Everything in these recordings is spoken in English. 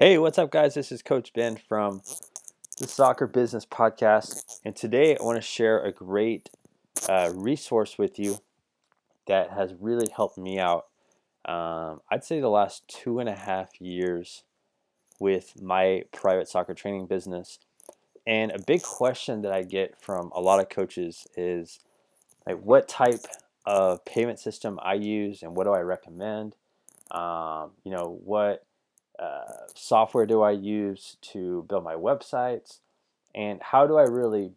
Hey, what's up, guys? This is Coach Ben from the Soccer Business Podcast. And today I want to share a great uh, resource with you that has really helped me out. Um, I'd say the last two and a half years with my private soccer training business. And a big question that I get from a lot of coaches is like, what type of payment system I use and what do I recommend? Um, you know, what uh, software do I use to build my websites, and how do I really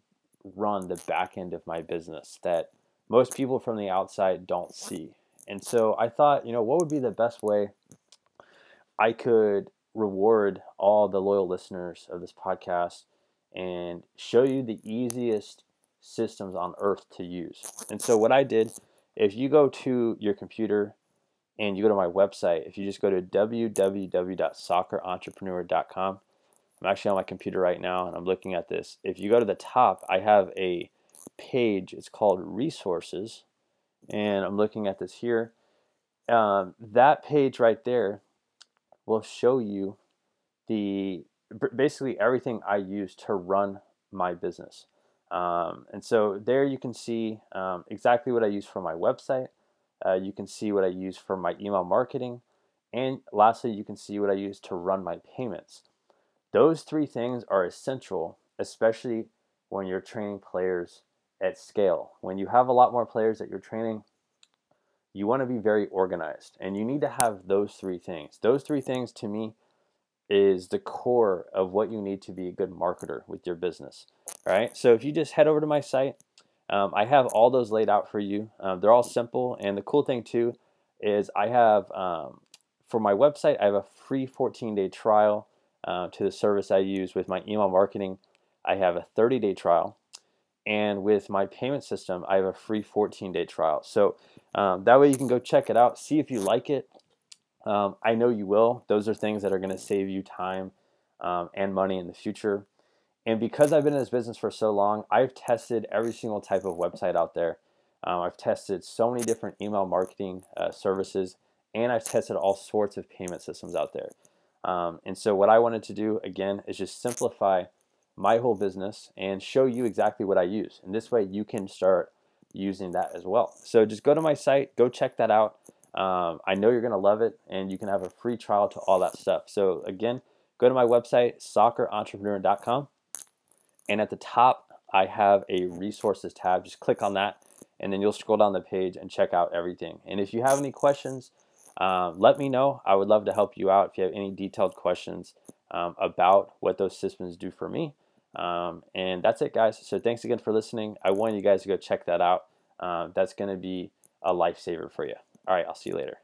run the back end of my business that most people from the outside don't see. And so I thought, you know, what would be the best way I could reward all the loyal listeners of this podcast and show you the easiest systems on earth to use. And so what I did, if you go to your computer and you go to my website, if you just go to www.soccerentrepreneur.com, I'm actually on my computer right now and I'm looking at this. If you go to the top, I have a page. It's called Resources, and I'm looking at this here. Um, that page right there will show you the basically everything I use to run my business. Um, and so there you can see um, exactly what I use for my website. Uh, you can see what I use for my email marketing. And lastly, you can see what I use to run my payments. Those three things are essential, especially when you're training players at scale. When you have a lot more players that you're training, you want to be very organized and you need to have those three things. Those three things to me is the core of what you need to be a good marketer with your business. All right. So if you just head over to my site, um, I have all those laid out for you. Um, they're all simple. And the cool thing too is I have, um, for my website, I have a free 14 day trial uh, to the service I use with my email marketing. I have a 30 day trial. And with my payment system, I have a free 14 day trial. So um, that way you can go check it out, see if you like it. Um, I know you will. Those are things that are going to save you time and money in the future. And because I've been in this business for so long, I've tested every single type of website out there. Um, I've tested so many different email marketing uh, services, and I've tested all sorts of payment systems out there. Um, and so, what I wanted to do again is just simplify my whole business and show you exactly what I use. And this way, you can start using that as well. So, just go to my site, go check that out. Um, I know you're going to love it, and you can have a free trial to all that stuff. So, again, go to my website, soccerentrepreneur.com and at the top, I have a resources tab. Just click on that, and then you'll scroll down the page and check out everything. And if you have any questions, um, let me know. I would love to help you out if you have any detailed questions um, about what those systems do for me. Um, and that's it, guys. So thanks again for listening. I want you guys to go check that out. Um, that's going to be a lifesaver for you. All right, I'll see you later.